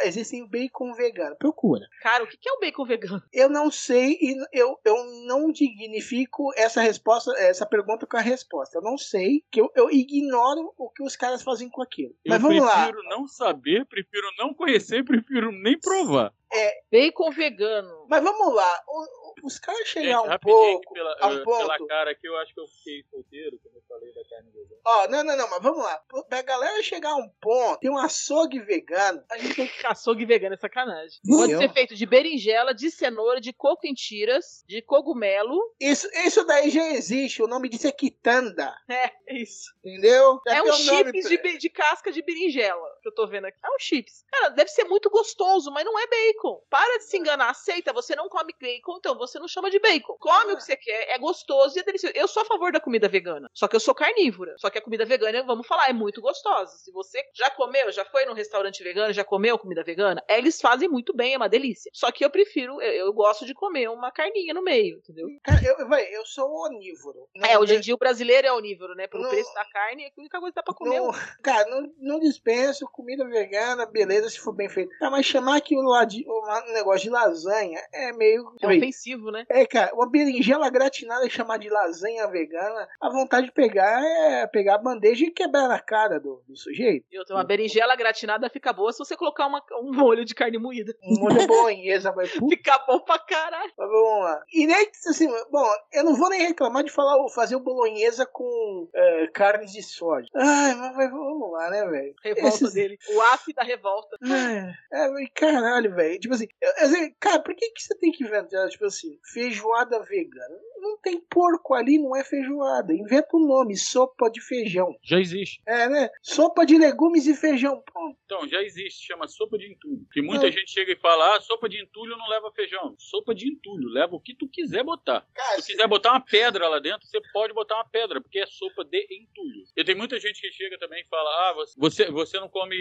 existem bacon vegano, procura. Cara, o que que é o bacon vegano? Eu não sei e eu, eu não dignifico essa resposta, essa pergunta com a resposta. Eu não sei, que eu, eu ignoro o que os caras fazem com aquilo. Eu Mas vamos lá. prefiro não saber, prefiro não conhecer, prefiro nem provar. É, Bacon vegano. mas vamos lá. o- os caras chegar Gente, um pouco que pela, a um eh, pela ponto. cara aqui, eu acho que eu fiquei solteiro quando eu falei da carne vegana. Ó, não, não, não, mas vamos lá. Pra galera chegar a um ponto, tem um açougue vegano. A gente tem que. Açougue vegano é sacanagem. Pode ser feito de berinjela, de cenoura, de coco em tiras, de cogumelo. Isso, isso daí já existe. O nome disso é quitanda. É, é isso. Entendeu? Já É um nome chips pra- de, de casca de berinjela que eu tô vendo aqui. É um chips. Cara, deve ser muito gostoso, mas não é bacon. Para de se enganar. Aceita, você não come bacon, então você não chama de bacon. Come o que você quer, é gostoso e é delicioso. Eu sou a favor da comida vegana. Só que eu sou carnívora. Só que a comida vegana, vamos falar, é muito gostosa. Se você já comeu, já foi num restaurante vegano, já comeu comida vegana, eles fazem muito bem, é uma delícia. Só que eu prefiro, eu, eu gosto de comer uma carninha no meio, entendeu? Cara, eu, vai, eu sou onívoro. Não- É, hoje em dia o brasileiro é onívoro, né? Pelo Não- preço da carne, é a única coisa que dá pra comer. Não, cara, não, não dispenso comida vegana, beleza, se for bem feito. Ah, mas chamar de um negócio de lasanha é meio. É ofensivo, né? É, cara, uma berinjela gratinada e chamar de lasanha vegana, a vontade de pegar é pegar a bandeja e quebrar na cara do, do sujeito. Eu tenho uma berinjela gratinada fica boa se você colocar uma- um molho de carne moída. Um molho bolonhesa, vai puta. Fica bom pra caralho. Mas vamos lá. E nem assim, bom, eu não vou nem reclamar de falar, fazer o bolonhesa com é, carnes de soja. Ai, mas vamos lá, né, velho? Esses- dele. O ápice da revolta. É, é, caralho, velho. Tipo assim, eu- eu cara, por que, que você tem que inventar, tipo assim, feijoada vegana? Não tem porco ali, não é feijoada. Inventa o nome, sopa de feijão. Já existe. É, né? Sopa de legumes e feijão. Pronto. Então, já existe, chama sopa de entulho. Que muita Não. gente chega e fala, ah, sopa de entulho não leva feijão. Sopa de entulho, leva o que tu quiser botar. Cara, Se tu quiser botar uma pedra lá dentro, você pode botar uma pedra, porque é sopa de entulho. E tem muita gente que chega também e fala, ah, você- você, não come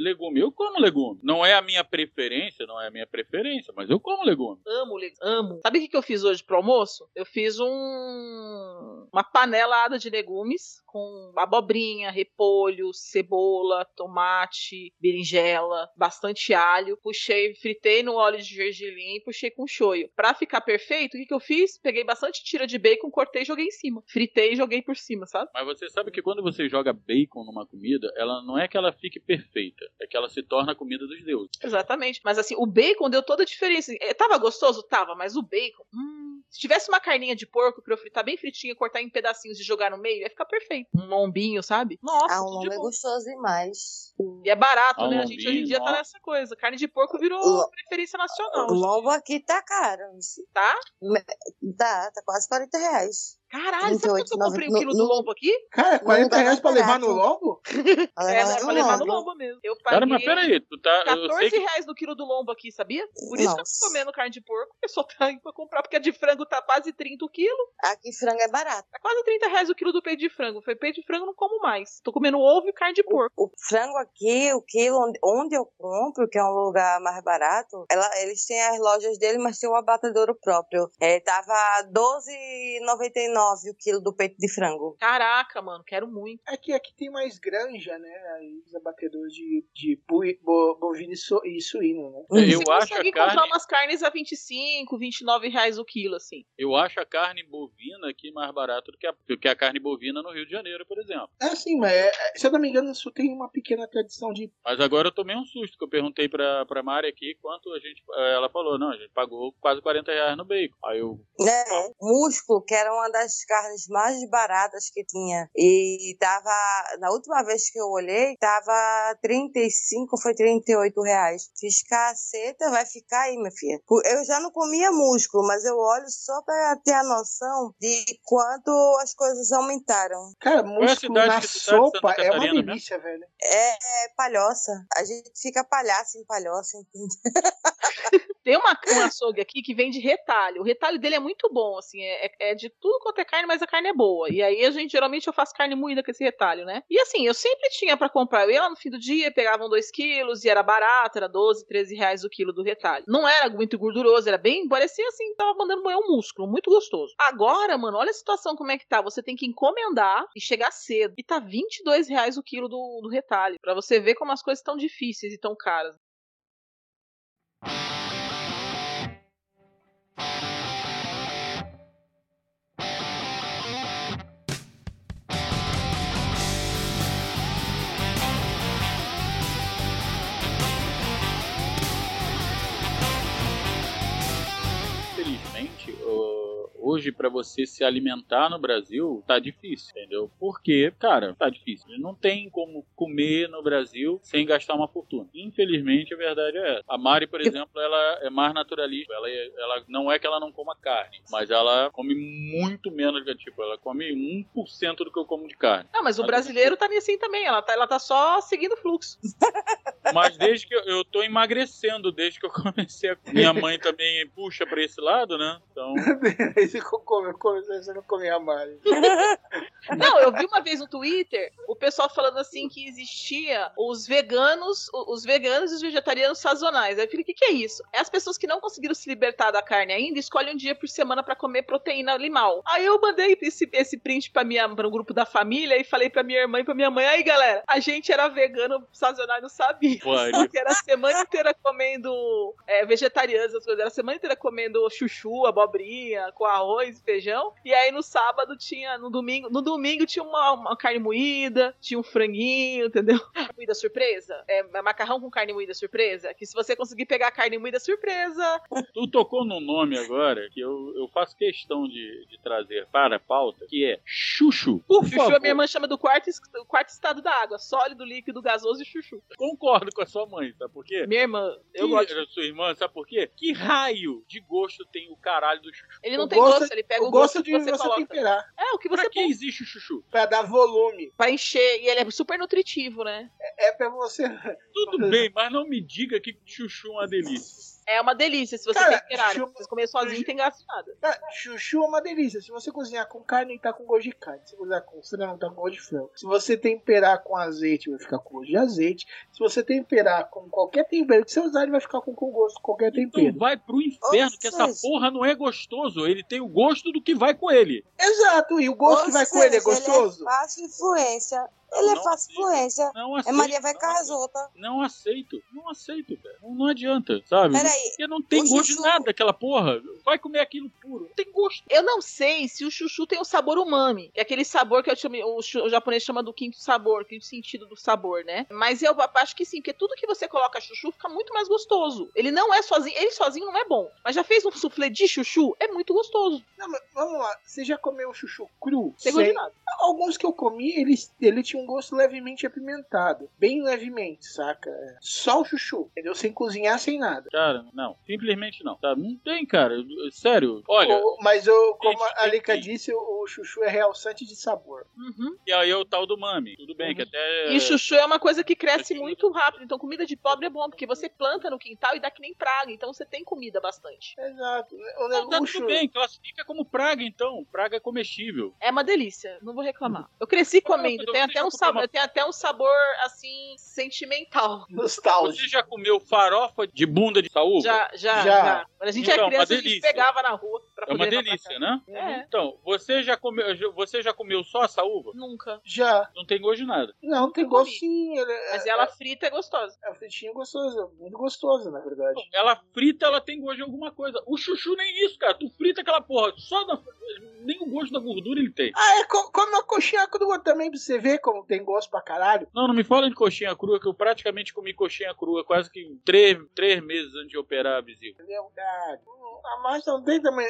legume. Eu como legume. Não é a minha preferência, não é a minha preferência, mas eu como legume. Amo, le- amo. Sabe o que, que eu fiz hoje pro almoço? Eu fiz fiz um uma panelada de legumes com abobrinha, repolho, cebola, tomate, berinjela, bastante alho. Puxei, fritei no óleo de gergelim e puxei com shoyu. Pra ficar perfeito, o que, que eu fiz? Peguei bastante tira de bacon, cortei e joguei em cima. Fritei e joguei por cima, sabe? Mas você sabe que quando você joga bacon numa comida, ela não é que ela fique perfeita, é que ela se torna a comida dos deuses. Exatamente. Mas assim, o bacon deu toda a diferença. É, tava gostoso? Tava, mas o bacon. Hum, se tivesse uma carninha de porco pra eu fritar bem fritinha, cortar em pedacinhos e jogar no meio, ia ficar perfeito. Um lombinho, sabe? Nossa, Ah, de lombo é gostoso demais. E é barato, Ah, né? A gente hoje em dia tá nessa coisa. Carne de porco virou Lo- preferência nacional. O lombo aqui tá caro. Tá? Tá, tá quase 40 reais. Caralho, sabe quanto eu comprei um quilo no- do lombo aqui? Cara, 40 tá reais pra levar no lombo? É, é pra levar no lombo. mesmo. Eu Cara, paguei mas peraí, tu tá. Eu sei 14 que reais no quilo do lombo aqui, sabia? Por isso que eu Nossa. tô comendo carne de porco. O pessoal tá indo pra comprar, porque a de frango tá quase 30 o quilo. Aqui frango é barato. Tá quase 30 reais o quilo do peito de frango. Foi peito de frango, eu não como mais. Tô comendo ovo e carne de porco. O frango aqui, o quilo onde, onde eu compro, que é um lugar mais barato, ela- eles têm as lojas dele, mas tem um abatedouro próprio. É, tava 12,99 o quilo do peito de frango. Caraca, mano, quero muito. É que aqui tem mais granja, né? Aí os abatedores de, de boi- bo- bovino e, su- e suíno, né? É, eu Você acho consegue a carne, encontrar umas carnes a 25, 29 reais o quilo, assim. eu acho a carne bovina aqui mais barata do que a, do que a carne bovina no Rio de Janeiro, por exemplo. É assim, mas é- é- se eu não me engano, isso tem uma pequena tradição de. Mas agora eu tomei um susto, que eu perguntei pra, pra Mari aqui quanto a gente. eh, Ela falou, não, a gente pagou quase 40 reais no bacon. Aí eu. Né? Músculo, que era uma das carnes mais baratas que tinha. E tava, na última vez que eu olhei, tava 35, foi 38 reais. Fiz caceta, vai ficar aí, minha filha. Eu já não comia músculo, mas eu olho só pra ter a noção de quanto as coisas aumentaram. Cara, é músculo na tá sopa é uma delícia, velho. É, é palhoça. A gente fica palhaço em palhoça, entende? Tem uma, um açougue aqui que vende retalho. O retalho dele é muito bom, assim, é, é de tudo quanto é carne, mas a carne é boa. E aí a gente, geralmente, eu faço carne moída com esse retalho, né? E assim, eu sempre tinha pra comprar. Eu ia lá no fim do dia, pegavam 2 quilos e era barato, era 12, 13 reais o quilo do retalho. Não era muito gorduroso, era bem, parecia assim, tava mandando moer um músculo, muito gostoso. Agora, mano, olha a situação como é que tá. Você tem que encomendar e chegar cedo. E tá 22 reais o quilo do, do retalho. Pra você ver como as coisas estão difíceis e tão caras. Infelizmente, ô, hoje pra você se alimentar no Brasil tá difícil, entendeu? Porque, cara, tá difícil. Não tem como comer no Brasil sem gastar uma fortuna. Infelizmente, a verdade é essa. A Mari, por exemplo, ela é mais naturalista. Ela, é- ela não é que ela não coma carne, mas ela come muito menos que tipo, ela come 1% do que eu como de carne. Não, mas o Mas- brasileiro tá assim também. Ela tá, ela tá só seguindo o fluxo. Mas desde que eu, eu tô emagrecendo, desde que eu comecei a. Minha mãe também puxa pra esse lado, né? Então. Aí você come, come, você não comia mais. Não, eu vi uma vez no Twitter o pessoal falando assim que existia os veganos, os veganos e os vegetarianos sazonais. Aí eu falei, o que, que é isso? É as pessoas que não conseguiram se libertar da carne ainda, escolhem um dia por semana pra comer proteína animal. Aí eu mandei esse, esse print pra minha, para um grupo da família e falei pra minha irmã e pra minha mãe, aí galera, a gente era vegano sazonal não sabia. Porque era a semana inteira comendo é, essas coisas. Era a semana inteira comendo chuchu, abobrinha, com arroz e feijão. E aí no sábado tinha, no domingo, no domingo tinha uma, uma carne moída, tinha um franguinho, entendeu? Moída surpresa. É, macarrão com carne moída surpresa. Que se você conseguir pegar a carne moída surpresa. Tu tocou num nome agora que eu, eu faço questão de, de trazer para a pauta, que é chuchu. Por chuchu favor. a minha irmã chama do quarto, do quarto estado da água. Sólido, líquido, gasoso e chuchu. Concordo com a sua mãe, sabe por quê? Minha irmã, eu Que- gosto. de- Sua irmã, sabe por quê? Que raio de gosto tem o caralho do chuchu? Ele não O tem gosto- gosto, ele pega o, o gosto gosto de que você, você coloca. temperar. É, o que você Pra que põe. existe o chuchu? Pra dar volume. Pra encher. E ele é super nutritivo, né? É pra você. Tudo bem, mas não me diga que chuchu é uma delícia. É uma delícia se você Cara, temperar. Se chupa- você comer sozinho, tem gasto nada. Ah, chuchu é uma delícia. Se você cozinhar com carne, tá com gosto de carne. Se você cozinhar com frango, tá com gosto de frango. Se você temperar com azeite, vai ficar com gosto de azeite. Se você temperar com qualquer tempero que você usar, ele vai ficar com, com gosto de qualquer Então tempero. vai pro inferno, Ou que essa seja- porra não é gostoso. Ele tem o gosto do que vai com ele. Exato, e o gosto Ou que vai com ele é seja, gostoso? Ele é fácil influência. Ele é fácil influência. Não É aceito. Maria vai não com as aceito. outras. Não aceito. Não aceito, cara. Não, não adianta, sabe? Peraí, Porque não tem gosto de chuchu- nada aquela porra. Vai comer aquilo puro. Não tem gosto. Eu não sei se o chuchu tem o sabor umami, que é aquele sabor que eu chamo, o, o japonês chama do quinto sabor, quinto sentido do sabor, né? Mas eu acho que sim, porque tudo que você coloca chuchu fica muito mais gostoso. Ele não é sozinho, ele sozinho não é bom, mas já fez um soufflé de chuchu, é muito gostoso. Não, mas vamos lá. Você já comeu chuchu cru? Sem gosto de Sem- nada. Alguns que eu comi, ele, ele tinha um gosto levemente apimentado. Bem levemente, saca? É. Só o chuchu, entendeu? Sem cozinhar, sem nada. Cara, não. Simplesmente não. Sabe? Não tem, cara. Sério. Olha. O- mas eu, como a Lika tem- disse, o, chuchu é realçante de sabor. Uhum. E aí é o tal do mami. Tudo bem, que até. E chuchu é uma coisa que cresce muito rápido, então comida de pobre é bom, porque você planta no quintal e dá que nem praga, então você tem comida bastante. Exato. O tá negócio- tudo bem, classifica como praga então. Praga é comestível. É uma delícia, não vou reclamar. Eu cresci comendo, tem até, um sabor, tem até um sabor assim sentimental. Nostálgico. Você já comeu farofa de bunda de saúva? Já, já, Já. já. Quando a gente Então, era criança, a gente pegava na rua É uma delícia, né? É. Então, você já comeu, você já comeu só a saúva? Nunca. Já. Não tem gosto de nada. Não, tem gosto sim. Ele, Mas é, ela frita é gostosa. é, é fritinho gostoso. Muito gostoso, na verdade. Ela frita, ela tem gosto de alguma coisa. O chuchu nem isso, cara. Tu frita aquela porra, só da, nem o gosto da gordura ele tem. Ah, é, co- come uma coxinha crua também pra você ver como tem gosto pra caralho. Não, não me fala de coxinha crua, que eu praticamente comi coxinha crua quase que três, três meses antes de operar a vesícula. Entendeu? Ah, a massa não tem também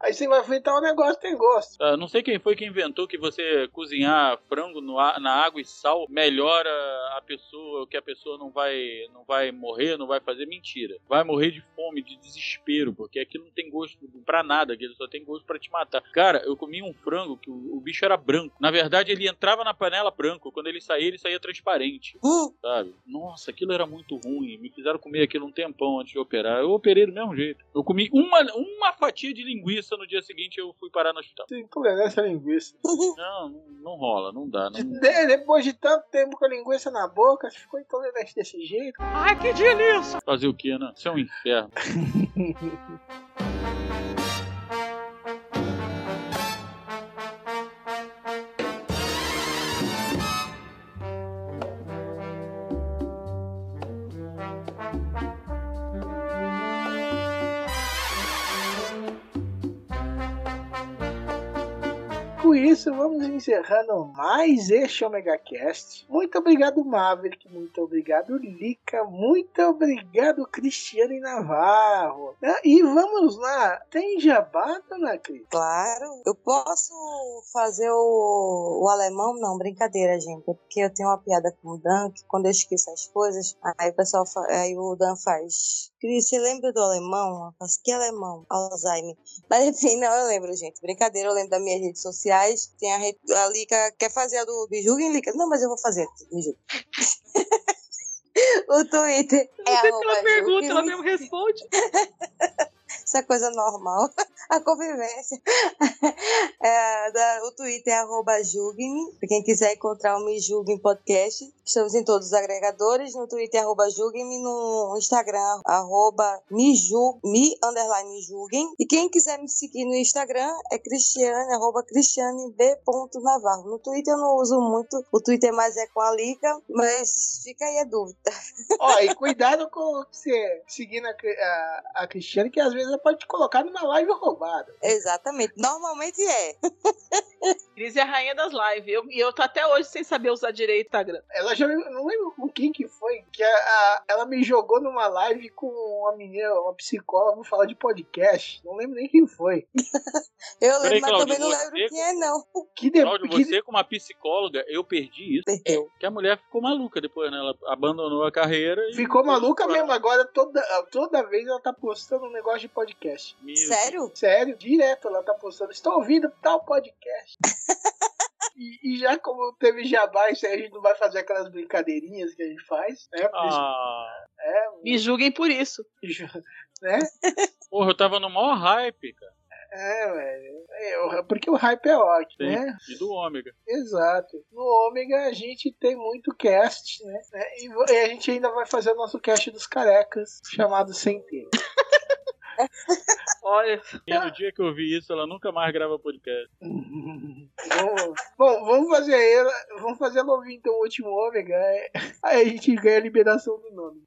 Aí você vai fritar o negócio, tem gosto. Ah, não sei quem foi que inventou que você cozinhar frango no na água e sal melhora a pessoa, que a pessoa não vai, não vai morrer, não vai fazer mentira. Vai morrer de fome, de desespero, porque aquilo não tem gosto pra nada, aquilo só tem gosto pra te matar. Cara, eu comi um frango que o, o bicho era branco. Na verdade, ele entrava na panela branco, quando ele saía, ele saía transparente. Sabe? Nossa, aquilo era muito ruim. Me fizeram comer aquilo um tempão antes de operar. Eu operei do mesmo jeito. Eu comi uma, uma fatia de linguiça no dia seguinte eu fui parar no hospital. Sem tolerância à linguiça. Não, não, não rola, não dá. Não... De- depois de tanto tempo com a linguiça na boca, você ficou intolerante desse jeito. Ai, que delícia! Fazer o que, né? Isso é um inferno. isso, vamos encerrando mais este Omega Cast. Muito obrigado, Maverick. Muito obrigado, Lica. Muito obrigado, Cristiane Navarro. Ah, E vamos lá. Tem jabá, dona Cris? Claro. Eu posso fazer o, o alemão? Não, brincadeira, gente. É porque eu tenho uma piada com o Dan, que quando eu esqueço as coisas, aí o pessoal fa- aí o Dan faz. Cris, você lembra do alemão? Faço, que alemão? Alzheimer. Mas enfim, não, eu lembro, gente. Brincadeira, eu lembro das minhas redes sociais. Tem a, rede, a Lica, quer fazer a do Bijuga, Lica? Não, mas eu vou fazer. Bijuga. o Twitter é arroba pela pergunta, ela mesmo responde. Isso é coisa normal. A convivência. É, da- o Twitter é arroba. Pra quem quiser encontrar o Me Julguem Podcast, estamos em todos os agregadores. No Twitter, arroba julguem No Instagram, arroba me, ju, me underline julguem. E quem quiser me seguir no Instagram é Cristiane, arroba Cristiane B. Navarro. No Twitter eu não uso muito. O Twitter mais é com a mas fica aí a dúvida. Ó, e cuidado com você seguindo a, a, a Cristiane, que às vezes pode te colocar numa live roubada. Exatamente. Normalmente é. Cris é a rainha das lives. Eu- E eu, tô até hoje sem saber usar direito o Instagram. Ela já não lembro com quem que foi, que a, a- ela me jogou numa live com uma menina, uma psicóloga, vou falar de podcast. Não lembro nem quem foi. Eu Peraí, lembro, mas Cláudio, também não você- lembro quem é, não. Que de- Cláudio, que- você como uma psicóloga, eu perdi isso. Perdeu. Que a mulher ficou maluca depois, né? Ela abandonou a carreira e. Ficou maluca mesmo, agora toda, toda vez ela tá postando um negócio de podcast. Meu Sério? Sério, direto ela tá postando. Estou ouvindo tal podcast. E, e já como teve jabá, isso aí a gente não vai fazer aquelas brincadeirinhas que a gente faz, né? Ah, É, Me julguem por isso. né? Porra, eu tava no maior hype, cara. É, velho. É, porque o hype é ótimo, Sim. né? E do ômega. Exato. No Ômega a gente tem muito cast, né? E vo- e a gente ainda vai fazer o nosso cast dos carecas, chamado Sem Tempo. Olha. E no dia que eu vi isso, ela nunca mais grava podcast. Vamos- Bom, vamos fazer ela, vamos fazer ela ouvir então o último Ômega. é- Aí a gente ganha a liberação do nome.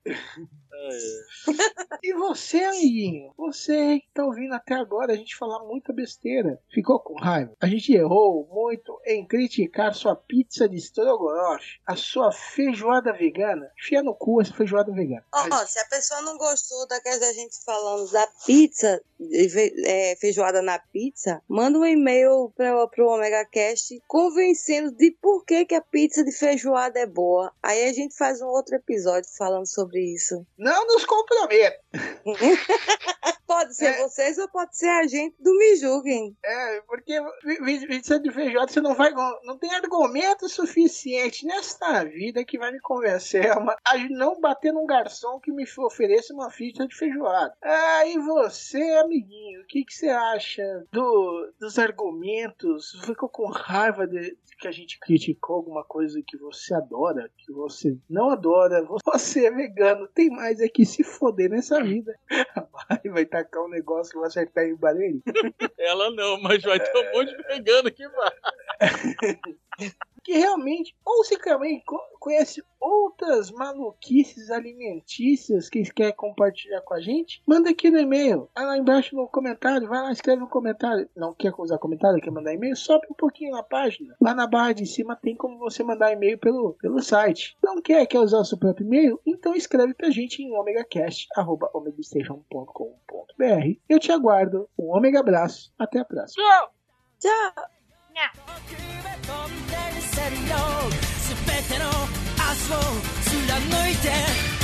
E você, amiguinho? Você que tá ouvindo até agora a gente falar muita besteira. Ficou com raiva? A gente errou muito em criticar sua pizza de estrogonofe, a sua feijoada vegana. Enfia no cu essa feijoada vegana. Ó, se a pessoa não gostou daquela da gente falando da pizza, é, feijoada na pizza, manda um e-mail pra, pro Omega Cast convencendo de por que, que a pizza de feijoada é boa. Aí a gente faz um outro episódio falando sobre isso. Não nos comprometa. pode ser vocês ou pode ser a gente do Me Julguem. É, porque vi- vi- pizza de feijoada você não vai. Não tem argumento suficiente nesta vida que vai me convencer a, uma- a não bater num garçom que me ofereça uma pizza de feijoada. Ah, e você, amiguinho, o que, que você acha do, dos argumentos? Ficou com raiva de, de que a gente criticou alguma coisa que você adora, que você não adora? Você é vegano, tem mais é que se foder nessa vida. Vai, vai tacar um negócio que vai acertar em barulho. Ela não, mas vai ter um monte de vegano que vai. que realmente, ou se também co- conhece outras maluquices alimentícias que quer compartilhar com a gente, manda aqui no e-mail. Vai lá embaixo no comentário, vai lá, escreve no comentário. Não quer usar comentário, quer mandar e-mail? Sobe um pouquinho na página. Lá na barra de cima tem como você mandar e-mail pelo, pelo site. Não quer, quer usar o seu próprio e-mail? Então escreve pra gente em omegacast.omegastation.com.br. Eu te aguardo. Um omega abraço. Até a próxima. Tchau! Tchau! せるよ。全ての明日を貫いて。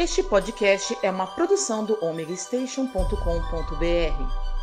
Este podcast é uma produção do omegastation.com.br.